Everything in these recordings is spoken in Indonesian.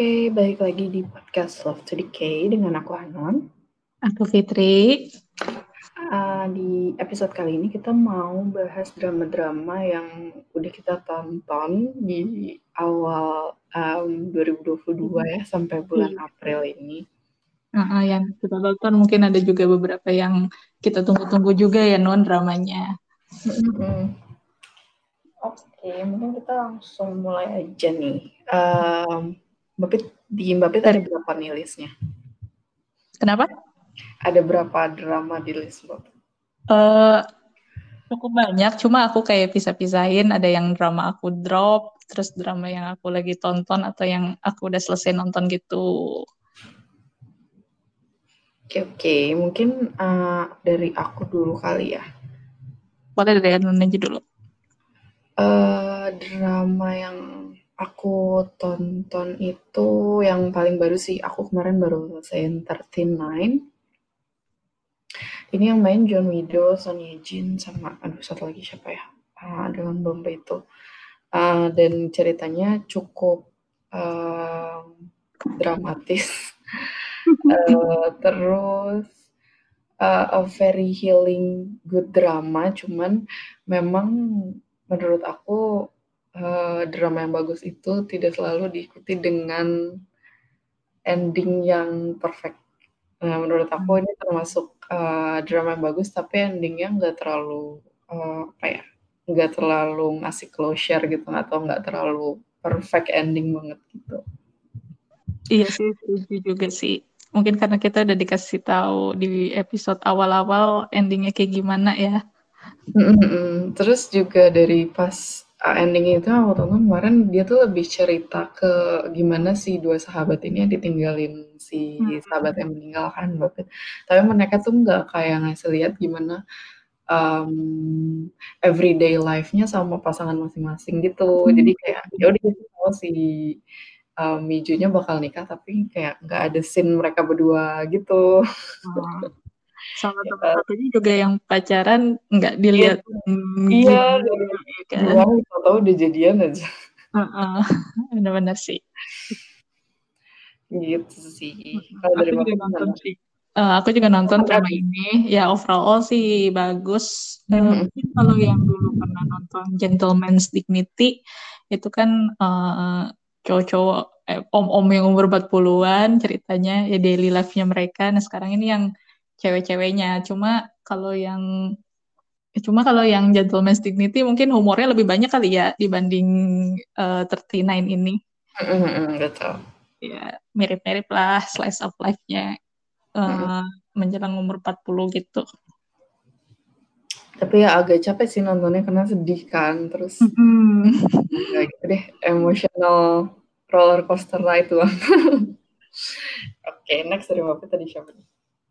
Oke, balik lagi di podcast Love to Decay dengan aku Anon. Aku Fitri. Uh, di episode kali ini kita mau bahas drama-drama yang udah kita tonton di awal um, 2022 ya sampai bulan hmm. April ini. Uh, uh, yang kita tonton mungkin ada juga beberapa yang kita tunggu-tunggu juga ya non dramanya. Mm -hmm. Oke, mungkin kita langsung mulai aja nih. Um, Mbak di Mbak ada berapa nih listnya? Kenapa? Ada berapa drama di list Mbak? Uh, cukup banyak, cuma aku kayak pisah-pisahin. Ada yang drama aku drop, terus drama yang aku lagi tonton atau yang aku udah selesai nonton gitu. Oke, oke. Mungkin uh, dari aku dulu kali ya. Boleh dari Anon aja dulu. Uh, drama yang aku tonton itu yang paling baru sih, aku kemarin baru selesai 39. Ini yang main John Widow, Son Ye Jin, sama aduh satu lagi siapa ya? Uh, dengan Bomba itu. Uh, dan ceritanya cukup uh, dramatis. uh, terus uh, a very healing good drama, cuman memang menurut aku uh, drama yang bagus itu tidak selalu diikuti dengan ending yang perfect. Nah, menurut aku hmm. ini termasuk uh, drama yang bagus, tapi endingnya nggak terlalu uh, apa ya, nggak terlalu ngasih closure gitu, atau nggak terlalu perfect ending banget gitu. Iya sih, setuju juga sih. Mungkin karena kita udah dikasih tahu di episode awal-awal endingnya kayak gimana ya. Mm -mm. Terus juga dari pas ending itu aku tonton kemarin dia tuh lebih cerita ke gimana si dua sahabat ini yang ditinggalin si hmm. sahabat yang meninggal kan Bapak. Tapi mereka tuh nggak kayak ngasih lihat gimana um, everyday life-nya sama pasangan masing-masing gitu. Hmm. Jadi kayak ya udah gitu oh, si um, Mijunya bakal nikah tapi kayak nggak ada scene mereka berdua gitu. Oh sama teman ya. satunya juga yang pacaran nggak iya. dilihat iya iya kan tahu udah jadian aja uh-uh. benar-benar sih gitu sih kalau dari aku juga nonton sih Uh, aku juga nonton drama ini, ya overall sih bagus. Uh, hmm. kalau yang dulu pernah nonton Gentleman's Dignity, itu kan uh, cowok-cowok, eh, om-om yang umur 40-an ceritanya, ya daily life-nya mereka. Nah sekarang ini yang cewek-ceweknya. Cuma kalau yang cuma kalau yang Gentleman's Dignity mungkin humornya lebih banyak kali ya dibanding uh, eh, 39 ini. Betul. Ya, mirip-mirip lah slice of life-nya uh, menjelang umur 40 gitu. Tapi ya agak capek sih nontonnya karena sedih kan. Terus mm-hmm. ya gitu deh, emotional roller coaster lah itu. Oke, okay, next dari Bapak tadi siapa nih?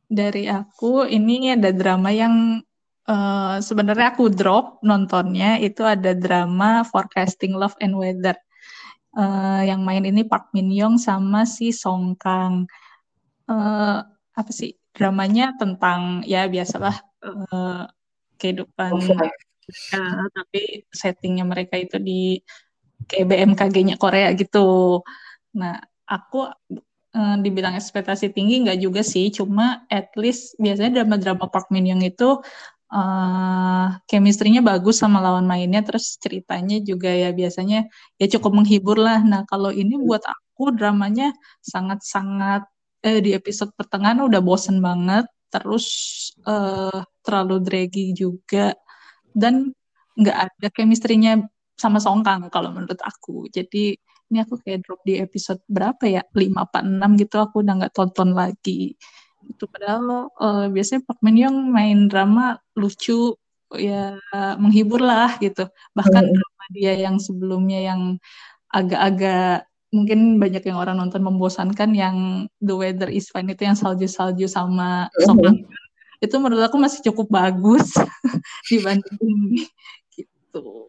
Dari aku ini ada drama yang uh, sebenarnya aku drop nontonnya itu ada drama Forecasting Love and Weather. Uh, yang main ini Park Min Young sama si Song Kang. Uh, apa sih dramanya tentang ya biasalah uh, kehidupan uh, tapi settingnya mereka itu di kayak BMKG-nya Korea gitu. Nah aku uh, dibilang ekspektasi tinggi nggak juga sih, cuma at least biasanya drama-drama Park Min Young itu uh, chemistry-nya bagus sama lawan mainnya, terus ceritanya juga ya biasanya ya cukup menghibur lah. Nah kalau ini buat aku dramanya sangat-sangat eh, di episode pertengahan udah bosen banget, terus uh, terlalu draggy juga dan nggak ada chemistry-nya sama Songkang kalau menurut aku. Jadi ini aku kayak drop di episode berapa ya? Lima apa enam gitu aku udah nggak tonton lagi. Itu padahal uh, biasanya Park Min Young main drama lucu ya menghibur lah gitu. Bahkan hmm. drama dia yang sebelumnya yang agak-agak mungkin banyak yang orang nonton membosankan yang The Weather is Fine itu yang salju-salju sama hmm. Sopan itu menurut aku masih cukup bagus dibanding ini gitu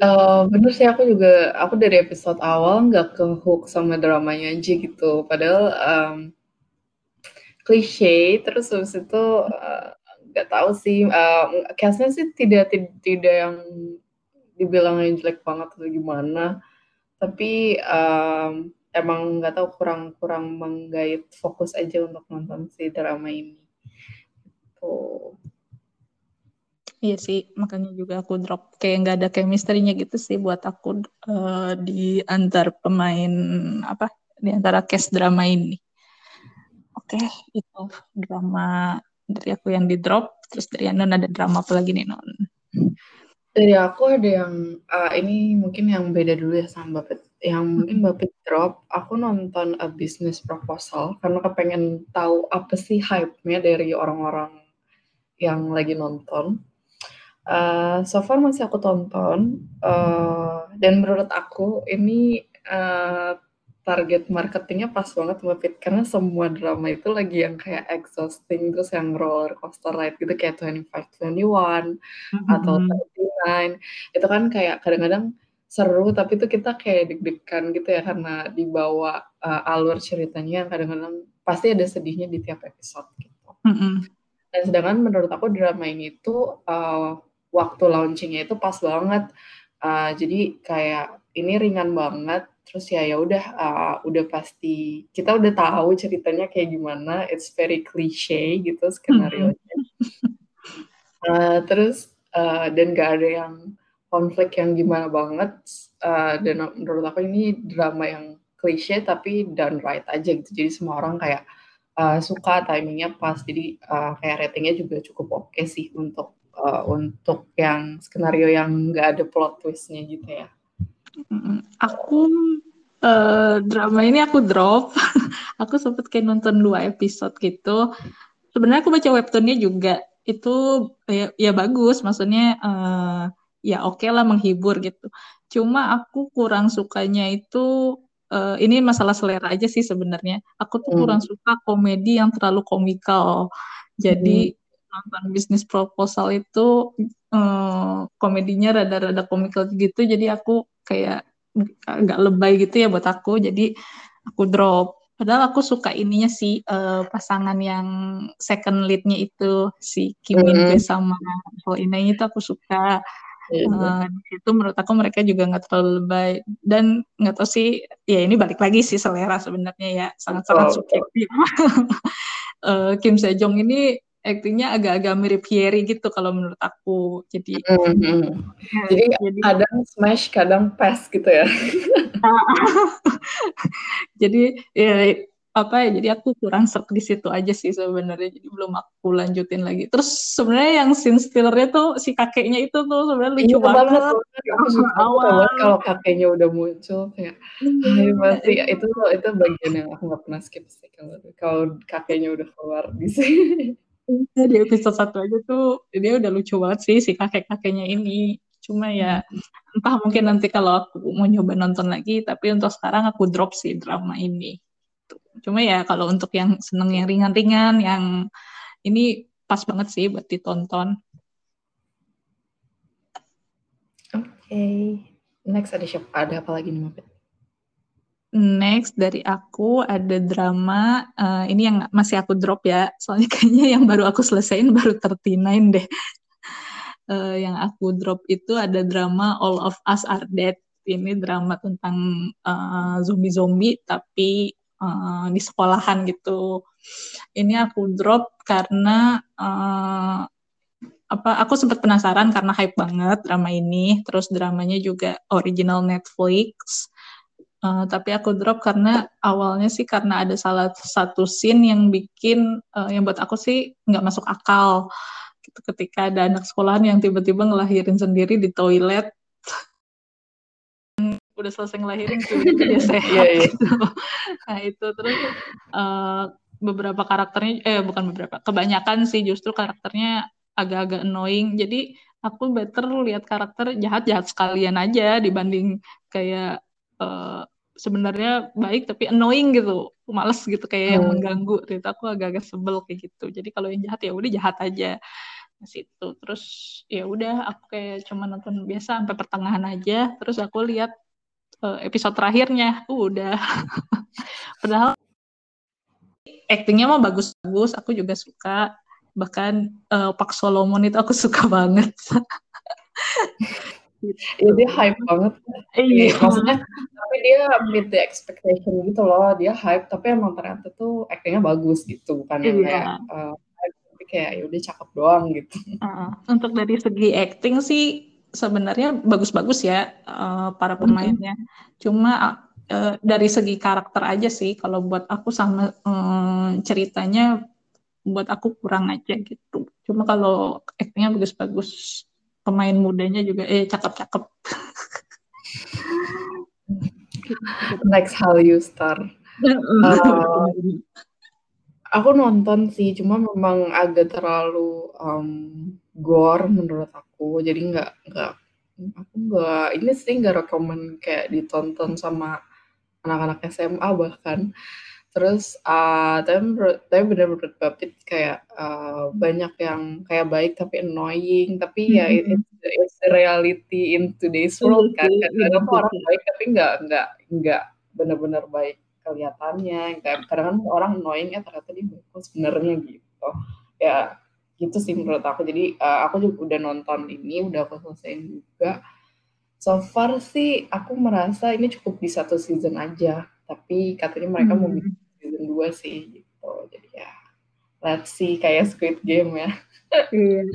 Uh, bener sih aku juga aku dari episode awal nggak ke hook sama dramanya aja gitu. Padahal um, klise terus habis itu nggak uh, tahu sih uh, castnya sih tidak tidak, yang dibilang jelek banget atau gimana. tapi um, emang nggak tahu kurang kurang menggait fokus aja untuk nonton si drama ini. Tuh. Iya sih, makanya juga aku drop kayak nggak ada chemistry-nya gitu sih buat aku uh, di antar pemain apa di antara cast drama ini. Oke, okay, itu drama dari aku yang di drop. Terus dari Anon ada drama apa lagi nih Non? Dari aku ada yang uh, ini mungkin yang beda dulu ya sama Bapet. Yang mungkin Bapet drop, aku nonton A Business Proposal karena kepengen tahu apa sih hype-nya dari orang-orang yang lagi nonton Uh, so far masih aku tonton, uh, dan menurut aku ini, uh, target marketingnya pas banget Fit, karena semua drama itu lagi yang kayak exhausting, terus yang roller coaster ride gitu kayak 25, 21 mm-hmm. atau 39, itu kan kayak kadang-kadang seru tapi itu kita kayak deg-degan gitu ya karena dibawa, uh, alur ceritanya yang kadang-kadang pasti ada sedihnya di tiap episode gitu. Mm-hmm. Dan sedangkan menurut aku drama ini tuh, uh, waktu launchingnya itu pas banget. Uh, jadi kayak ini ringan banget. Terus ya ya udah uh, udah pasti kita udah tahu ceritanya kayak gimana. It's very cliche gitu skenario nya. Uh, terus uh, dan gak ada yang konflik yang gimana banget. Uh, dan menurut aku ini drama yang cliche tapi done right aja gitu. Jadi semua orang kayak uh, suka timingnya pas. Jadi uh, kayak ratingnya juga cukup oke okay sih untuk uh, untuk yang skenario yang nggak ada plot twistnya gitu ya? Aku uh, drama ini aku drop. aku sempet kayak nonton dua episode gitu. Sebenarnya aku baca webtoonnya juga. Itu ya, ya bagus, maksudnya uh, ya oke okay lah menghibur gitu. Cuma aku kurang sukanya itu uh, ini masalah selera aja sih sebenarnya. Aku tuh hmm. kurang suka komedi yang terlalu komikal. Jadi hmm nonton bisnis proposal itu um, komedinya rada-rada komikal gitu. Jadi aku kayak agak lebay gitu ya buat aku. Jadi aku drop. Padahal aku suka ininya sih uh, pasangan yang second leadnya itu si Kim Min mm -hmm. sama Ho In itu aku suka. Uh, itu menurut aku mereka juga nggak terlalu lebay. Dan nggak tahu sih ya ini balik lagi sih selera sebenarnya ya. Sangat-sangat subjektif. Uh, Kim Sejong ini aktingnya agak-agak mirip Yeri gitu kalau menurut aku. Jadi mm-hmm. ya, jadi, jadi kadang smash, kadang pass gitu ya. jadi ya apa ya jadi aku kurang serk di situ aja sih sebenarnya jadi belum aku lanjutin lagi terus sebenarnya yang scene stealernya tuh si kakeknya itu tuh sebenarnya lucu iya, banget, banget. awal kalau kakeknya udah muncul kayak iya, masih iya. itu itu bagian yang aku nggak pernah skip sih kalau kalau kakeknya udah keluar di sini di episode satu aja tuh dia udah lucu banget sih si kakek-kakeknya ini. Cuma ya entah mungkin nanti kalau aku mau nyoba nonton lagi, tapi untuk sekarang aku drop sih drama ini. Cuma ya kalau untuk yang seneng yang ringan-ringan, yang ini pas banget sih buat ditonton. Oke, okay. next ada siapa? Ada apa lagi nih Mabit? Next dari aku ada drama, uh, ini yang masih aku drop ya, soalnya kayaknya yang baru aku selesaiin baru 39 deh. Uh, yang aku drop itu ada drama All of Us Are Dead. Ini drama tentang uh, zombie-zombie tapi uh, di sekolahan gitu. Ini aku drop karena uh, apa aku sempat penasaran karena hype banget drama ini. Terus dramanya juga original Netflix Uh, tapi aku drop karena awalnya sih karena ada salah satu scene yang bikin uh, yang buat aku sih nggak masuk akal gitu ketika ada anak sekolahan yang tiba-tiba ngelahirin sendiri di toilet udah selesai ngelahirin tiba-tiba dia sehat yeah, yeah. gitu. nah itu terus uh, beberapa karakternya eh bukan beberapa kebanyakan sih justru karakternya agak-agak annoying jadi aku better lihat karakter jahat-jahat sekalian aja dibanding kayak uh, sebenarnya baik tapi annoying gitu males gitu kayak hmm. yang mengganggu gitu aku agak-agak sebel kayak gitu. Jadi kalau yang jahat ya udah jahat aja. Situ terus ya udah aku kayak cuma nonton biasa sampai pertengahan aja. Terus aku lihat uh, episode terakhirnya. Uh, udah. Padahal actingnya mah bagus-bagus. Aku juga suka. Bahkan uh, Pak Solomon itu aku suka banget. Ya, dia hype banget. Iya. Maksudnya, tapi dia meet the expectation gitu loh dia hype tapi emang ternyata tuh actingnya bagus gitu bukan yang Iya. kayak uh, tapi kayak ya udah cakep doang gitu Uh, untuk dari segi acting sih sebenarnya bagus-bagus ya uh, para pemainnya. Cuma uh, dari segi karakter aja sih kalau buat aku sama uh, ceritanya buat aku kurang aja gitu. Cuma kalau actingnya bagus-bagus, pemain mudanya juga eh cakep-cakep. next Hallyu Star Uh, aku nonton sih cuma memang agak terlalu um, gore menurut aku. Jadi nggak nggak aku nggak ini sih nggak rekomen kayak ditonton sama anak-anak SMA bahkan terus uh, tapi menurut tapi benar-benar Bapit kayak uh, banyak yang kayak baik tapi annoying tapi ya it, it's, the reality in today's world kan. Iya sih, kadang-kadang tuh iya orang baik tapi nggak nggak nggak benar-benar baik kelihatannya. Kayak kadang kan orang annoying ya ternyata dia baik sebenarnya gitu. Ya gitu sih menurut aku. Jadi uh, aku juga udah nonton ini udah aku selesaiin juga. So far sih aku merasa ini cukup di satu season aja tapi katanya mereka mau Hmm. bikin season 2 sih gitu jadi ya let's see kayak Squid Game ya Iya.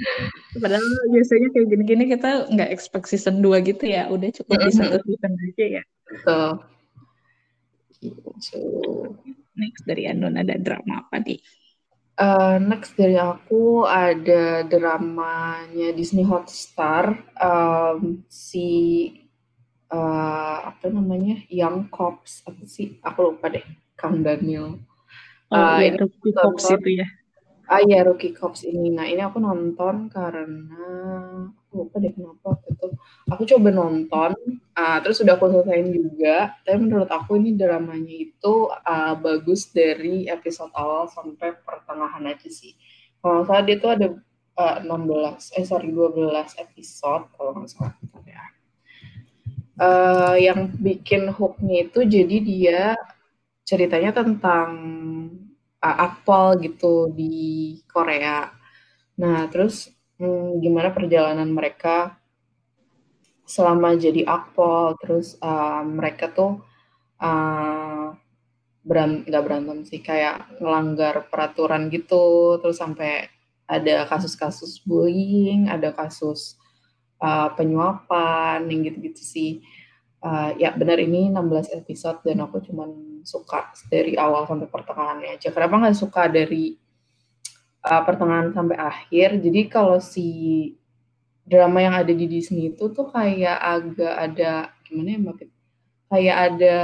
Padahal biasanya kayak gini-gini kita nggak expect season 2 gitu ya. Udah cukup di satu season aja ya. gitu gitu Next dari Anon ada drama apa nih? Uh, next dari aku ada dramanya Disney Hotstar um, si uh, apa namanya? Young Cops apa sih? Aku lupa deh Kang Daniel. Oh Uh, iya, ini Rookie Cops itu ya. ah ya Rookie Cops ini. Nah ini aku nonton karena aku lupa deh kenapa waktu itu. Aku coba nonton ah, terus udah aku selesaiin juga. Tapi menurut aku ini dramanya itu ah, bagus dari episode awal sampai pertengahan aja sih. Kalau salah dia tuh ada ah, 16 eh sorry 12 episode kalau nggak salah. ya Eh, yang bikin hooknya itu jadi dia ceritanya tentang uh, akpol gitu di Korea. Nah, terus hmm, gimana perjalanan mereka selama jadi akpol, terus uh, mereka tuh uh, beran nggak berantem sih, kayak ngelanggar peraturan gitu, terus sampai ada kasus-kasus bullying, ada kasus uh, penyuapan, yang gitu-gitu sih. Uh, ya benar ini 16 episode dan aku cuman suka dari awal sampai pertengahannya aja. Kenapa nggak suka dari uh, pertengahan sampai akhir? Jadi kalau si drama yang ada di Disney itu tuh kayak agak ada gimana ya Mbak? Kayak ada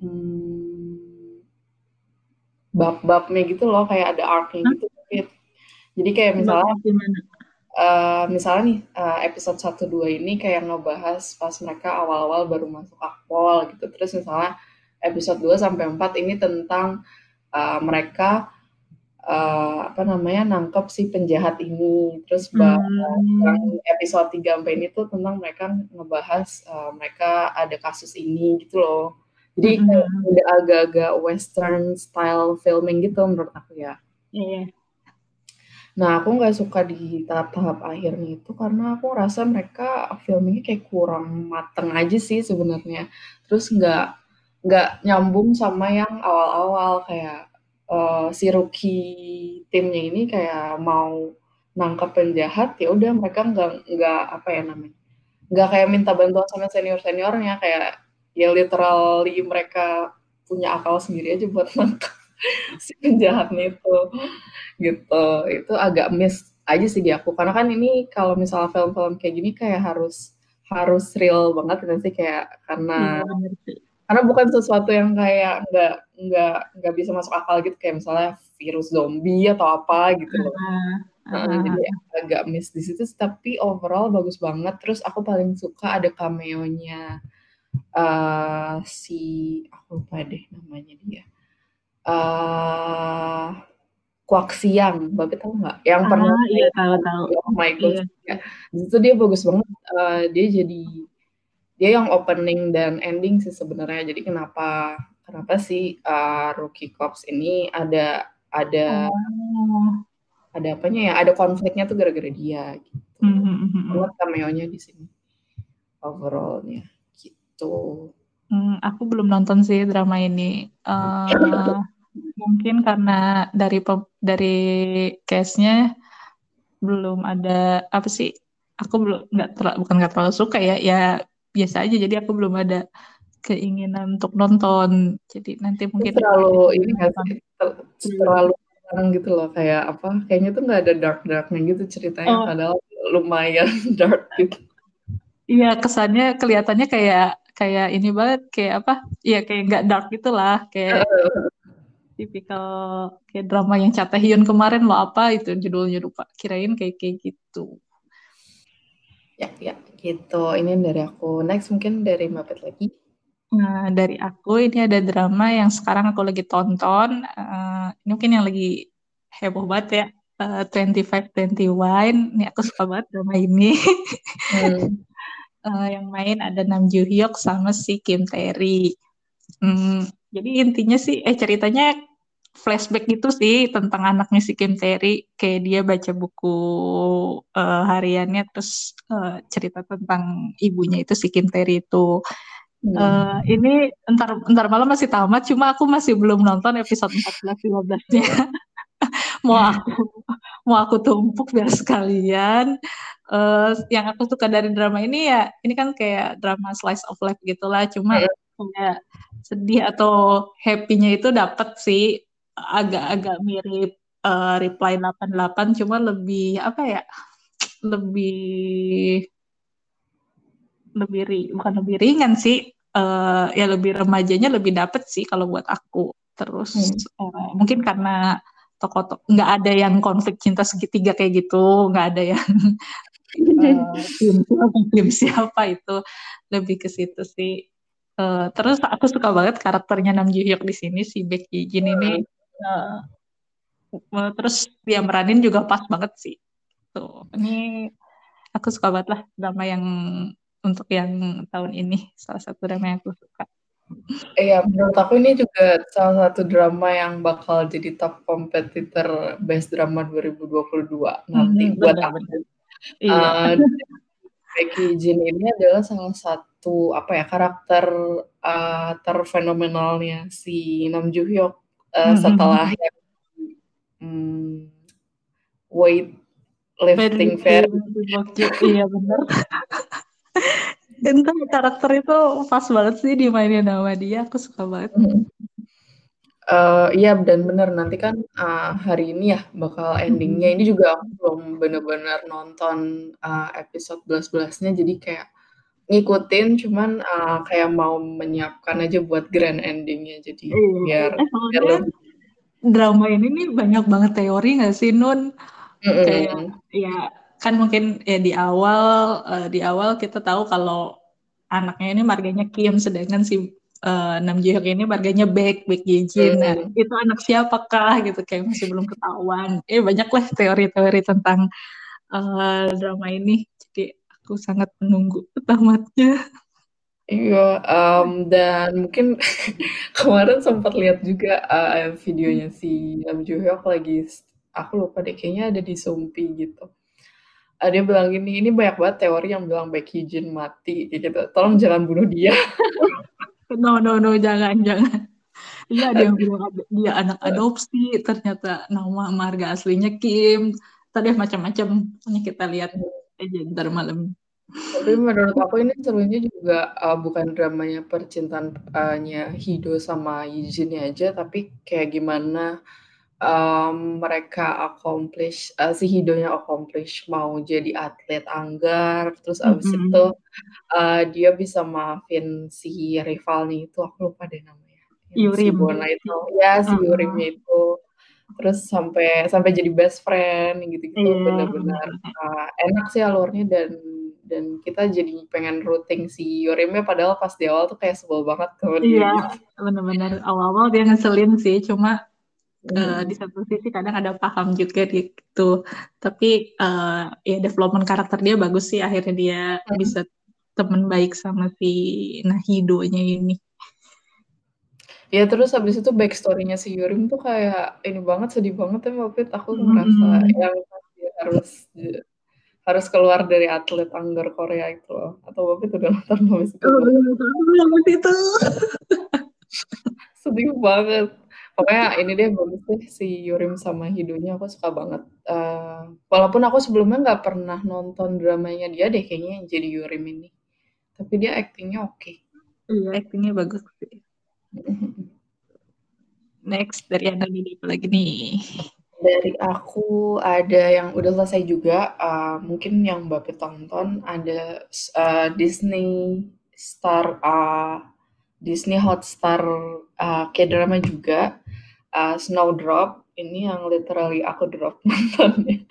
hmm, bab-babnya gitu loh, kayak ada arc-nya gitu. Jadi kayak misalnya gimana? Uh, misalnya nih uh, episode 1 2 ini kayak ngebahas pas mereka awal-awal baru masuk akpol gitu. Terus misalnya episode 2 sampai 4 ini tentang uh, mereka uh, apa namanya nangkep si penjahat ini. Terus Hmm. episode 3 sampai ini tuh tentang mereka ngebahas uh, mereka ada kasus ini gitu loh. Jadi udah agak-agak western style filming gitu menurut aku ya. Iya. Nah, aku nggak suka di tahap-tahap akhirnya itu karena aku rasa mereka filmingnya kayak kurang mateng aja sih sebenarnya. Terus nggak nggak nyambung sama yang awal-awal kayak eh, si rookie timnya ini kayak mau nangkep penjahat ya udah mereka nggak nggak apa ya namanya nggak kayak minta bantuan sama senior seniornya kayak ya literally mereka punya akal sendiri aja buat nangkep si penjahatnya itu gitu. Itu agak miss aja sih di aku. Karena kan ini kalau misalnya film-film kayak gini kayak harus harus real banget kan sih? Kayak karena sih. karena bukan sesuatu yang kayak nggak nggak nggak bisa masuk akal gitu. Kayak misalnya virus zombie atau apa gitu loh. Ah, Heeh, ah, jadi agak miss di situ tapi overall bagus banget. Terus aku paling suka ada cameo-nya eh, si aku lupa deh namanya dia eh Kwak Siang, Bapak tahu nggak? Yang pernah Ah, iya main tahu tahu. Oh My God. Iya. Ya. Di situ dia bagus banget. Eh, dia jadi dia yang opening dan ending sih sebenarnya. Jadi kenapa kenapa sih eh, Rookie Cops ini ada ada Oh. ada apanya ya? Ada konfliknya tuh gara-gara dia gitu. Hmm, hmm, hmm. Banget cameo-nya di sini overallnya gitu. Hmm, aku belum nonton sih drama ini. Uh, mungkin karena dari dari case-nya belum ada apa sih? Aku belum nggak terlalu bukan nggak terlalu suka ya, ya biasa aja. Jadi aku belum ada keinginan untuk nonton. Jadi nanti mungkin terlalu ini nggak? Terlalu terang gitu loh kayak apa? Kayaknya tuh nggak ada dark darknya gitu ceritanya. Oh. Padahal lumayan dark gitu. Iya kesannya kelihatannya kayak kayak ini banget kayak apa? Iya kayak nggak dark gitulah kayak tipikal kayak drama yang Cha Hyun kemarin lo apa itu judulnya lupa. Kirain kayak kayak gitu. Ya ya gitu. Ini dari aku. Next mungkin dari Mapet lagi. Nah, dari aku ini ada drama yang sekarang aku lagi tonton. Uh, ini mungkin yang lagi heboh banget ya. Uh, 25 21. Ini aku suka banget drama ini. Hmm. uh, yang main ada Nam Joo Hyuk sama si Kim Tae-ri. Hmm, jadi intinya sih eh ceritanya flashback gitu sih tentang anaknya si Kim Tae-ri kayak dia baca buku uh, hariannya terus uh, cerita tentang ibunya itu si Kim Tae-ri itu Uh, ini entar entar malam masih tamat, cuma aku masih belum nonton episode 14 15-nya. mau aku mau aku tumpuk biar sekalian. Uh, yang aku suka dari drama ini ya, ini kan kayak drama slice of life gitulah, cuma kayak sedih atau happy-nya itu dapat sih agak-agak mirip uh, Reply 88 cuma lebih apa ya? lebih lebih ri, bukan lebih ringan sih uh, ya lebih remajanya lebih dapet sih kalau buat aku terus hmm. uh, mungkin karena tokoh nggak ada yang konflik cinta segitiga kayak gitu nggak ada yang uh, tim, tim siapa itu lebih ke situ sih. Uh, terus aku suka banget karakternya Nam Joo Hyuk di sini si Becky Jin ini. Uh, terus dia meranin juga pas banget sih. Tuh ini aku suka banget lah drama yang untuk yang tahun ini salah satu drama yang aku suka. Iya, menurut aku ini juga salah satu drama yang bakal jadi top kompetitor best drama 2022 nanti hmm, buat aku. Iya. Uh, Becky Jin ini adalah salah satu apa ya karakter uh, terfenomenalnya si Nam Joo Hyuk uh, hmm. setelah yang um, weight lifting fair. Iya benar. Entah karakter itu pas banget sih dimainin sama dia, aku suka banget. Hmm. Uh, iya dan bener nanti kan uh, hari ini ya bakal endingnya ini juga aku belum bener-bener nonton uh, episode belas-belasnya jadi kayak ngikutin cuman uh, kayak mau menyiapkan aja buat grand endingnya jadi iya. biar, eh, biar lebih... drama ini nih banyak banget teori gak sih Nun? Mm -hmm. Kayak ya kan mungkin ya di awal uh, di awal kita tahu kalau anaknya ini marganya Kim sedangkan si uh, Nam Ji ini marganya Baek Baek Yejin nah, hmm. itu anak siapakah gitu kayak masih belum ketahuan. Eh banyak lah teori-teori tentang uh, drama ini. Jadi aku sangat menunggu tamatnya. Iya, um, dan mungkin kemarin sempat lihat juga uh, videonya si Nam Joo Hyuk lagi, aku lupa deh, kayaknya ada di Sumpi gitu uh, dia bilang gini, ini banyak banget teori yang bilang Becky Jin mati gitu. Tolong jangan bunuh dia. no no no jangan jangan. Iya dia yang bilang dia anak adopsi, ternyata nama marga aslinya Kim. Tadi macam-macam, hanya kita lihat aja ntar malam. Tapi menurut aku ini serunya juga uh, bukan dramanya percintaannya Hido sama Yijin aja, tapi kayak gimana um, mereka accomplish uh, si Hidonya accomplish mau jadi atlet anggar terus abis mm -hmm. itu uh, dia bisa maafin si rivalnya itu aku lupa deh namanya Yurim si Bona itu ya si uh -huh. Yurimnya itu terus sampai sampai jadi best friend gitu-gitu yeah. benar-benar uh, enak sih alurnya dan dan kita jadi pengen routing si Yurimnya padahal pas di awal tuh kayak sebel banget sama dia. Iya, benar-benar awal-awal dia ngeselin sih, cuma Uh, di satu sisi kadang ada paham juga gitu tapi uh, ya development karakter dia bagus sih akhirnya dia hmm. bisa temen baik sama si Nahido-nya ini ya terus habis itu backstory-nya si Yurim tuh kayak ini banget sedih banget ya Mopit aku hmm. ngerasa yang dia harus harus keluar dari atlet anggar Korea itu loh. Atau itu udah nonton belum itu? Oh, belum itu. Sedih banget. Pokoknya ini dia bagus deh si Yurim sama Hidonya aku suka banget. Uh, walaupun aku sebelumnya nggak pernah nonton dramanya dia deh kayaknya yang jadi Yurim ini. Tapi dia aktingnya oke. Okay. Iya, aktingnya bagus sih. Next dari Anda apa lagi nih? Dari aku ada yang udah selesai juga, uh, mungkin yang Bapak tonton ada uh, Disney Star uh, Disney Hotstar uh, K-drama juga, uh, Snowdrop. Ini yang literally aku drop nontonnya.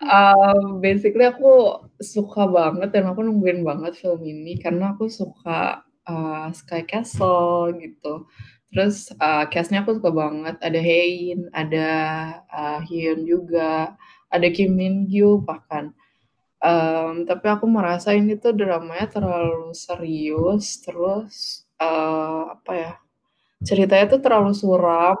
uh, basically aku suka banget dan aku nungguin banget film ini karena aku suka uh, Sky Castle gitu. Terus uh, castnya aku suka banget. Ada Hein, ada uh, Hyun juga, ada Kim Min Gyu bahkan. Um, tapi aku merasa ini tuh dramanya terlalu serius, terus uh, apa ya? Ceritanya tuh terlalu suram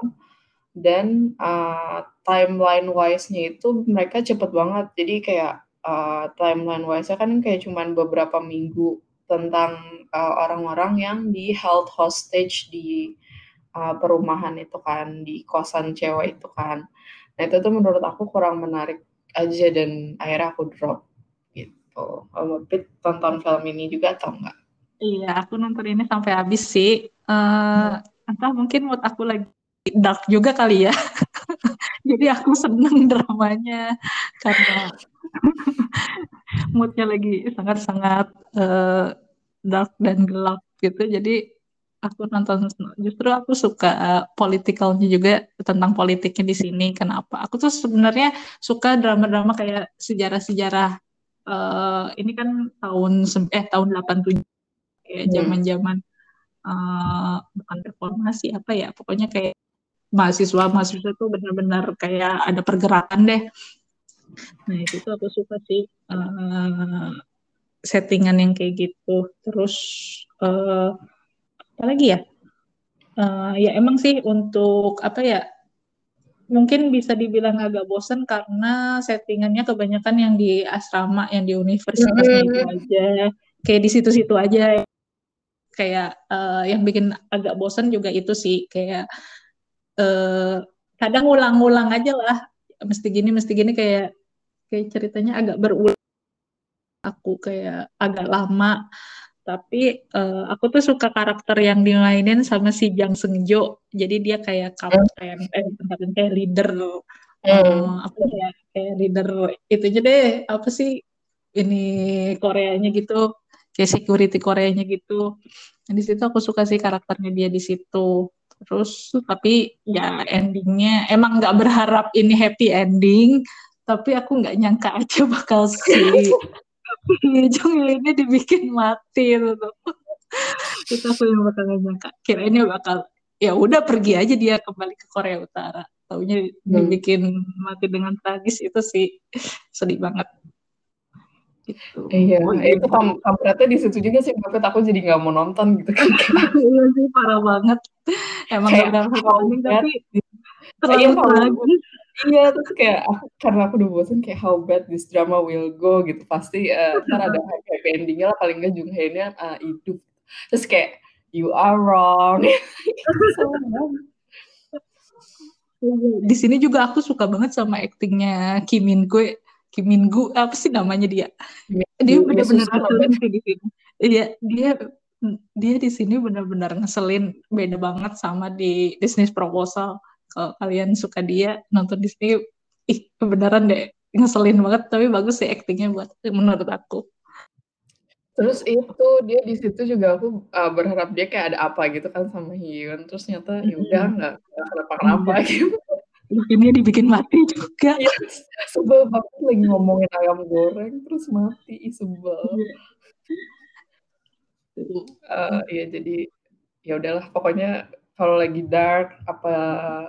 dan uh, timeline wise-nya itu mereka cepet banget. Jadi kayak uh, timeline wise-nya kan kayak cuman beberapa minggu tentang orang-orang uh, yang di held hostage di uh, perumahan itu kan di kosan cewek itu kan nah itu tuh menurut aku kurang menarik aja dan akhirnya aku drop gitu kalau Pit tonton film ini juga atau enggak iya aku nonton ini sampai habis sih uh, hmm. Entah mungkin mood aku lagi dark juga kali ya. Jadi aku seneng dramanya karena moodnya lagi sangat-sangat uh, dark dan gelap gitu. Jadi aku nonton justru aku suka politikalnya juga tentang politiknya di sini. Kenapa? Aku tuh sebenarnya suka drama-drama kayak sejarah-sejarah uh, ini kan tahun eh tahun 87 kayak hmm. zaman-zaman uh, bukan reformasi apa ya pokoknya kayak mahasiswa mahasiswa tuh benar-benar kayak ada pergerakan deh. Nah itu tuh aku suka sih uh, settingan yang kayak gitu. Terus uh, apa lagi ya? Uh, ya emang sih untuk apa ya mungkin bisa dibilang agak bosen karena settingannya kebanyakan yang di asrama yang di universitasnya itu mm-hmm. aja. Kayak di situ-situ aja kayak uh, yang bikin agak bosen juga itu sih kayak uh, kadang ulang-ulang aja lah mesti gini mesti gini kayak kayak ceritanya agak berulang. Aku kayak agak lama tapi uh, aku tuh suka karakter yang dimainin sama si Jang Seungjo jadi dia kayak kapten eh kayak leader uh, apa ya kayak leader itu aja deh apa sih ini Koreanya gitu kayak security Koreanya gitu. Nah, di situ aku suka sih karakternya dia di situ. Terus tapi ya endingnya emang nggak berharap ini happy ending tapi aku nggak nyangka aja bakal sih Jung ini dibikin mati gitu. itu aku yang bakal nyangka. Kira ini bakal ya udah pergi aja dia kembali ke Korea Utara. Taunya hmm. dibikin mati dengan tragis itu sih sedih banget gitu. Iya, oh, itu kam kampretnya di situ juga sih, tapi aku jadi nggak mau nonton gitu kan. iya sih, parah banget. Emang gak berapa tapi terlalu tragis iya terus kayak aku, karena aku udah bosan kayak how bad this drama will go gitu. Pasti uh, ntar ada happy endingnya lah paling nggak Jung Hae nya uh, hidup. Terus kayak you are wrong. Di sini juga aku suka banget sama aktingnya Kim Min Gue Kim Min Gu apa sih namanya dia? Dia benar-benar ngeselin sih? di sini. Iya dia dia di sini benar-benar ngeselin beda banget sama di Disney Proposal. Kalau kalian suka dia nonton Disney ih kebenaran deh ngeselin banget tapi bagus sih aktingnya buat menurut aku. Terus itu dia di situ juga aku uh, berharap dia kayak ada apa gitu kan sama Hyun. Terus ternyata ya udah nggak kenapa kenapa gitu ini dibikin mati juga. Ya, sebel banget lagi ngomongin ayam goreng terus mati, sebel. Uh, ya jadi ya udahlah pokoknya kalau lagi dark apa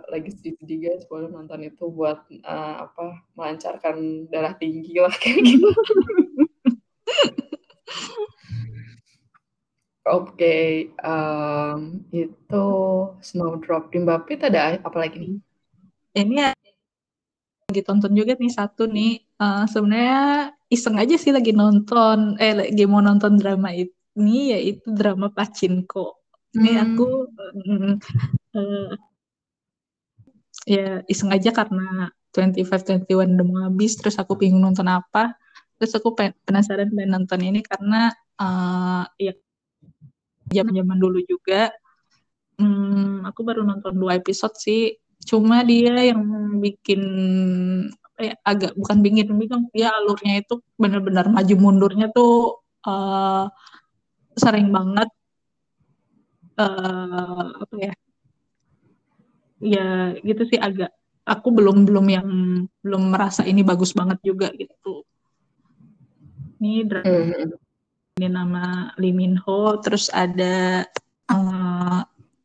lagi sedih-sedih guys boleh nonton itu buat uh, apa melancarkan darah tinggi lah kayak gitu. Oke, okay, um, itu Snowdrop di Mbapit ada apa lagi nih? Ini lagi tonton juga nih satu nih uh, sebenarnya iseng aja sih lagi nonton eh lagi mau nonton drama ini yaitu drama Pachinko. Ini hmm. aku uh, uh, ya iseng aja karena 25 21 udah mau habis terus aku bingung nonton apa terus aku penasaran pengen nonton ini karena uh, ya zaman-zaman dulu juga hmm, aku baru nonton dua episode sih cuma dia yang bikin ya, agak bukan bikin bingung dia alurnya itu benar-benar maju mundurnya tuh uh, sering banget uh, apa ya ya gitu sih agak aku belum belum yang belum merasa ini bagus banget juga gitu ini drama hmm. ini nama Lee Min Ho terus ada uh,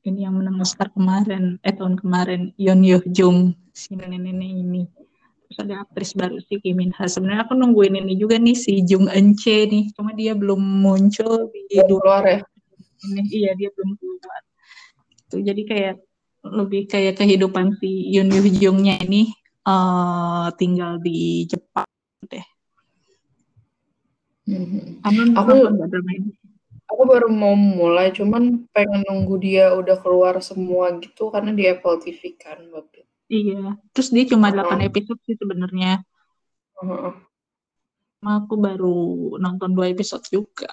ini yang menang Oscar kemarin eh tahun kemarin Yeon Yo Jung si nenek-nenek ini. Terus ada aktris baru si Kim Min Ha. Sebenarnya aku nungguin ini juga nih si Jung Eun Che nih. Cuma dia belum muncul di luar ya? ini. Iya dia belum keluar. Tuh jadi kayak lebih kayak kehidupan si Yoon Yoo Jung-nya ini uh, tinggal di Jepang deh. Hmm. aku aku baru mau mulai, cuman pengen nunggu dia udah keluar semua gitu karena di Apple TV kan, Bapak. Iya, terus dia cuma uh 8 episode sih sebenarnya. Uh -huh. Aku baru nonton dua episode juga.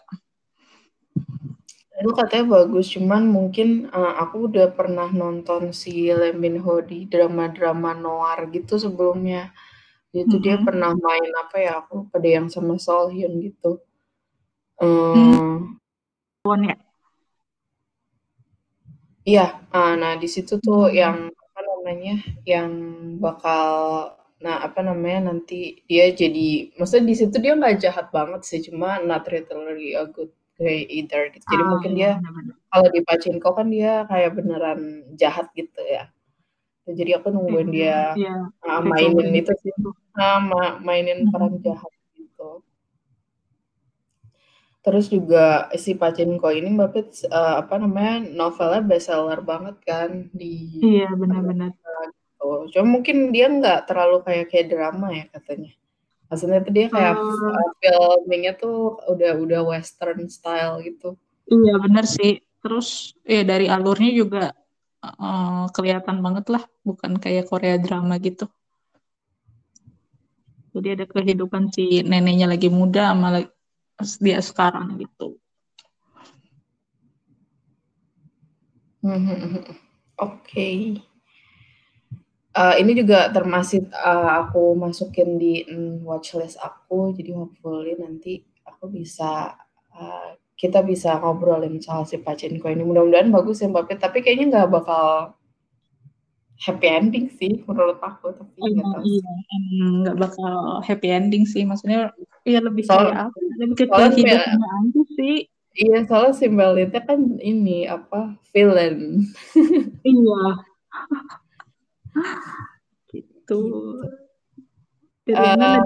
Itu katanya bagus, cuman mungkin, uh, aku udah pernah nonton si Lee Min Ho di drama-drama noir gitu sebelumnya. Itu dia mm-hmm. pernah main apa ya, aku pada yang sama Sol Hyun gitu. Hmm. Ya? Iya, uh, nah di situ tuh hmm. yang apa namanya, yang bakal nah apa namanya, nanti dia jadi maksudnya di situ dia nggak jahat banget sih, cuma not really a good kayak either gitu. Jadi oh, mungkin iya, dia kalau di Pachinko kan dia kayak beneran jahat gitu ya. Jadi aku nungguin hmm, dia yeah. uh, mainin itu sih, sama mainin hmm. peran jahat gitu. Terus juga si Pachinko ini Mbak Pits, uh, apa namanya, novelnya bestseller banget kan di Iya, benar-benar. Gitu. Cuma mungkin dia nggak terlalu kayak kayak drama ya katanya. Maksudnya tuh dia kayak uh, filmingnya tuh udah udah western style gitu. Iya bener sih. Terus ya dari alurnya juga uh, kelihatan banget lah, bukan kayak Korea drama gitu. Jadi ada kehidupan si neneknya lagi muda sama dia sekarang gitu. Oke. Okay. Uh, ini juga termasuk uh, aku masukin di watchlist aku, jadi hopefully nanti aku bisa uh, kita bisa ngobrolin soal si Pachinko ini. Mudah-mudahan bagus ya Mbak tapi kayaknya nggak bakal happy ending sih menurut aku, tapi nggak tahu iya, nggak bakal happy ending sih, maksudnya ya lebih Soal kayak apa, lebih ke soalnya aja sih. Iya, soalnya si Melita kan ini, apa, villain. Iya. gitu. uh,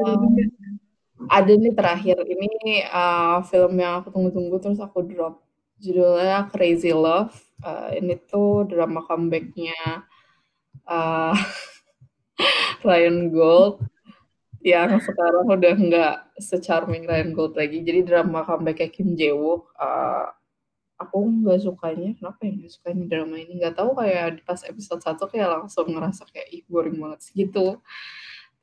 ada nih terakhir ini uh, film yang aku tunggu-tunggu terus aku drop judulnya Crazy Love uh, ini tuh drama comebacknya uh, Ryan Gold. Yang sekarang udah nggak secharming Ryan Gold lagi. Jadi drama comebacknya Kim Jae Wook uh, aku nggak sukanya. Kenapa ya nggak sukanya drama ini? Nggak tahu kayak di pas episode satu kayak langsung ngerasa kayak ih boring banget sih gitu.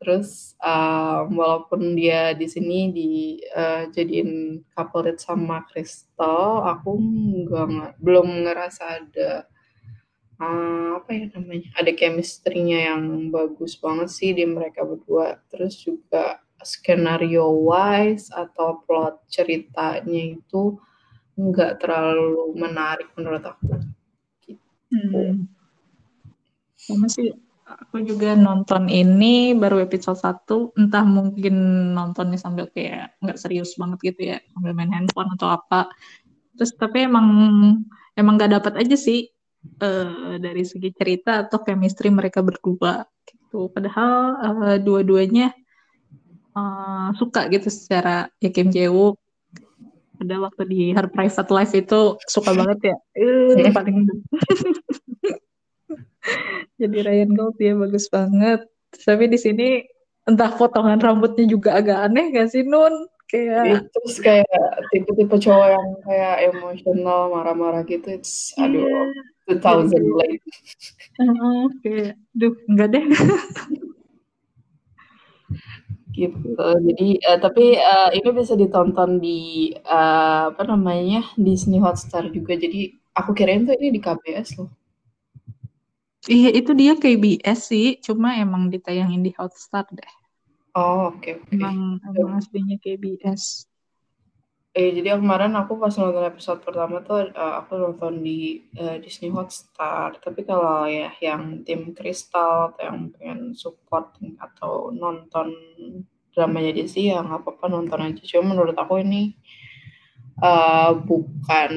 Terus um, walaupun dia di sini di uh, jadiin couple sama Crystal aku nggak belum ngerasa ada uh, apa ya namanya ada chemistry-nya yang bagus banget sih di mereka berdua terus juga skenario wise atau plot ceritanya itu nggak terlalu menarik menurut aku. Gitu. Hmm. Sama sih, aku juga nonton ini baru episode satu, entah mungkin nontonnya sambil kayak nggak serius banget gitu ya, sambil main handphone atau apa. Terus tapi emang emang nggak dapat aja sih uh, dari segi cerita atau chemistry mereka berdua gitu. Padahal uh, dua-duanya uh, suka gitu secara ya Kim Jae ada waktu di her private life itu suka banget ya. Uh, paling jadi Ryan Gold ya bagus banget. Tapi di sini entah potongan rambutnya juga agak aneh gak sih Nun? Kayak terus kayak tipe-tipe cowok yang kayak emosional marah-marah gitu it's aduh. Yeah. 2000 late. Uh, kayak duh enggak deh. Gitu. Jadi uh, tapi uh, ini bisa ditonton di uh, apa namanya Disney Hotstar juga. Jadi aku kirain tuh ini di KBS loh. Iya itu dia KBS sih. Cuma emang ditayangin di Hotstar deh. Oh, oke okay, oke. Okay. Emang, emang aslinya KBS. Eh, jadi kemarin aku pas nonton episode pertama tuh uh, aku nonton di uh, Disney Hotstar. Tapi kalau ya yang tim Crystal atau yang pengen support atau nonton dramanya Disney ya nggak apa-apa nonton aja. Cuma menurut aku ini uh, bukan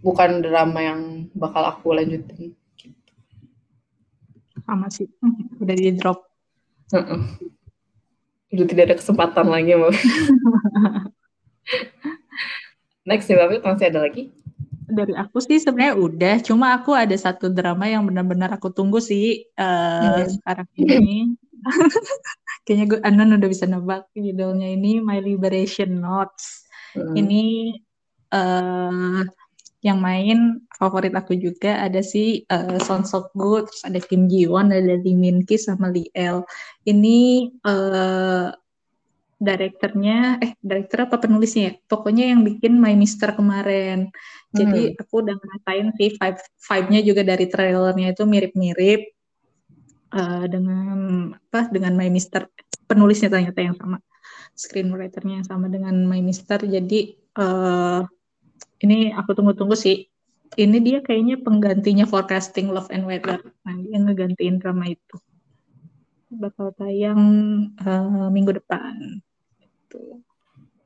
bukan drama yang bakal aku lanjutin. Gitu. Sama sih, udah di drop Uh-uh. Udah tidak ada kesempatan lagi, Mbak. Next nih, Mbak, masih ada lagi? Dari aku sih sebenarnya udah, cuma aku ada satu drama yang benar-benar aku tunggu sih uh, hmm. sekarang ini. Kayaknya gue Anon udah bisa nebak judulnya ini My Liberation Notes. Hmm. Ini uh, yang main favorit aku juga ada si uh, Son Sok Gu, terus ada Kim Ji Won, ada Lee Min Ki sama Lee El. Ini uh, direkturnya, eh direktur apa penulisnya ya? Pokoknya yang bikin My Mister kemarin. Jadi hmm. aku udah ngerasain sih vibe vibe-nya juga dari trailernya itu mirip-mirip uh, dengan apa dengan My Mister penulisnya ternyata yang sama screenwriternya yang sama dengan My Mister jadi uh, ini aku tunggu-tunggu sih. Ini dia kayaknya penggantinya Forecasting Love and Weather. Nah, dia ngegantiin drama itu. Bakal tayang uh, minggu depan. Gitu.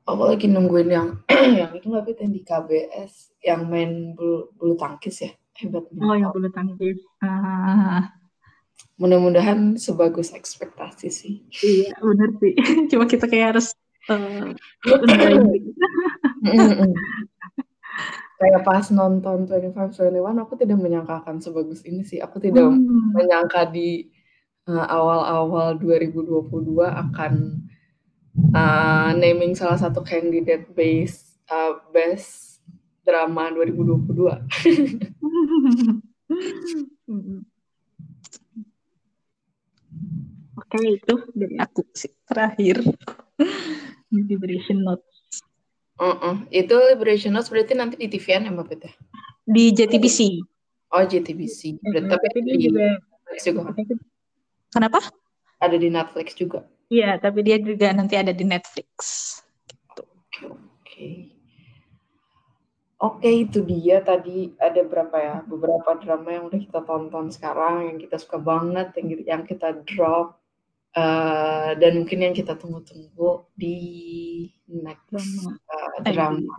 Aku lagi nungguin yang yang itu nggak yang di KBS yang main bulu, bulu tangkis ya hebat oh yang bulu tangkis ah. mudah-mudahan sebagus ekspektasi sih iya benar sih cuma kita kayak harus uh, kayak pas nonton 2521 aku tidak menyangkakan sebagus ini sih. Aku tidak hmm. menyangka di uh, awal-awal 2022 akan uh, naming salah satu candidate base uh, best drama 2022. Oke, itu dari aku sih terakhir. Liberation Note. Uh-uh. Itu Liberation Notes berarti nanti di TVN ya Mbak Peta? Di JTBC. Oh JTBC. Berarti tapi, tapi dia di juga Netflix juga? Kenapa? Ada di Netflix juga. Iya, tapi dia juga nanti ada di Netflix. Gitu. Oke. Okay. Oke, itu dia tadi ada berapa ya? Beberapa drama yang udah kita tonton sekarang yang kita suka banget, yang yang kita drop Uh, dan mungkin yang kita tunggu-tunggu di next uh, drama.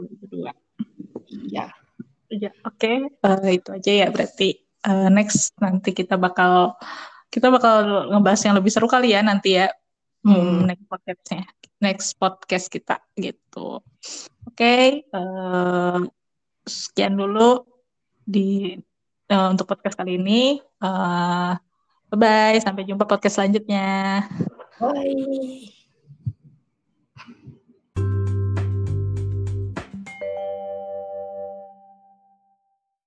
Iya. Ya, oke. Okay. Uh, itu aja ya berarti uh, next nanti kita bakal kita bakal ngebahas yang lebih seru kali ya nanti ya. Hmm. Next podcastnya, next podcast kita gitu. Oke, okay, uh, sekian dulu di uh, untuk podcast kali ini. Uh, Bye-bye, sampai jumpa podcast selanjutnya. Bye.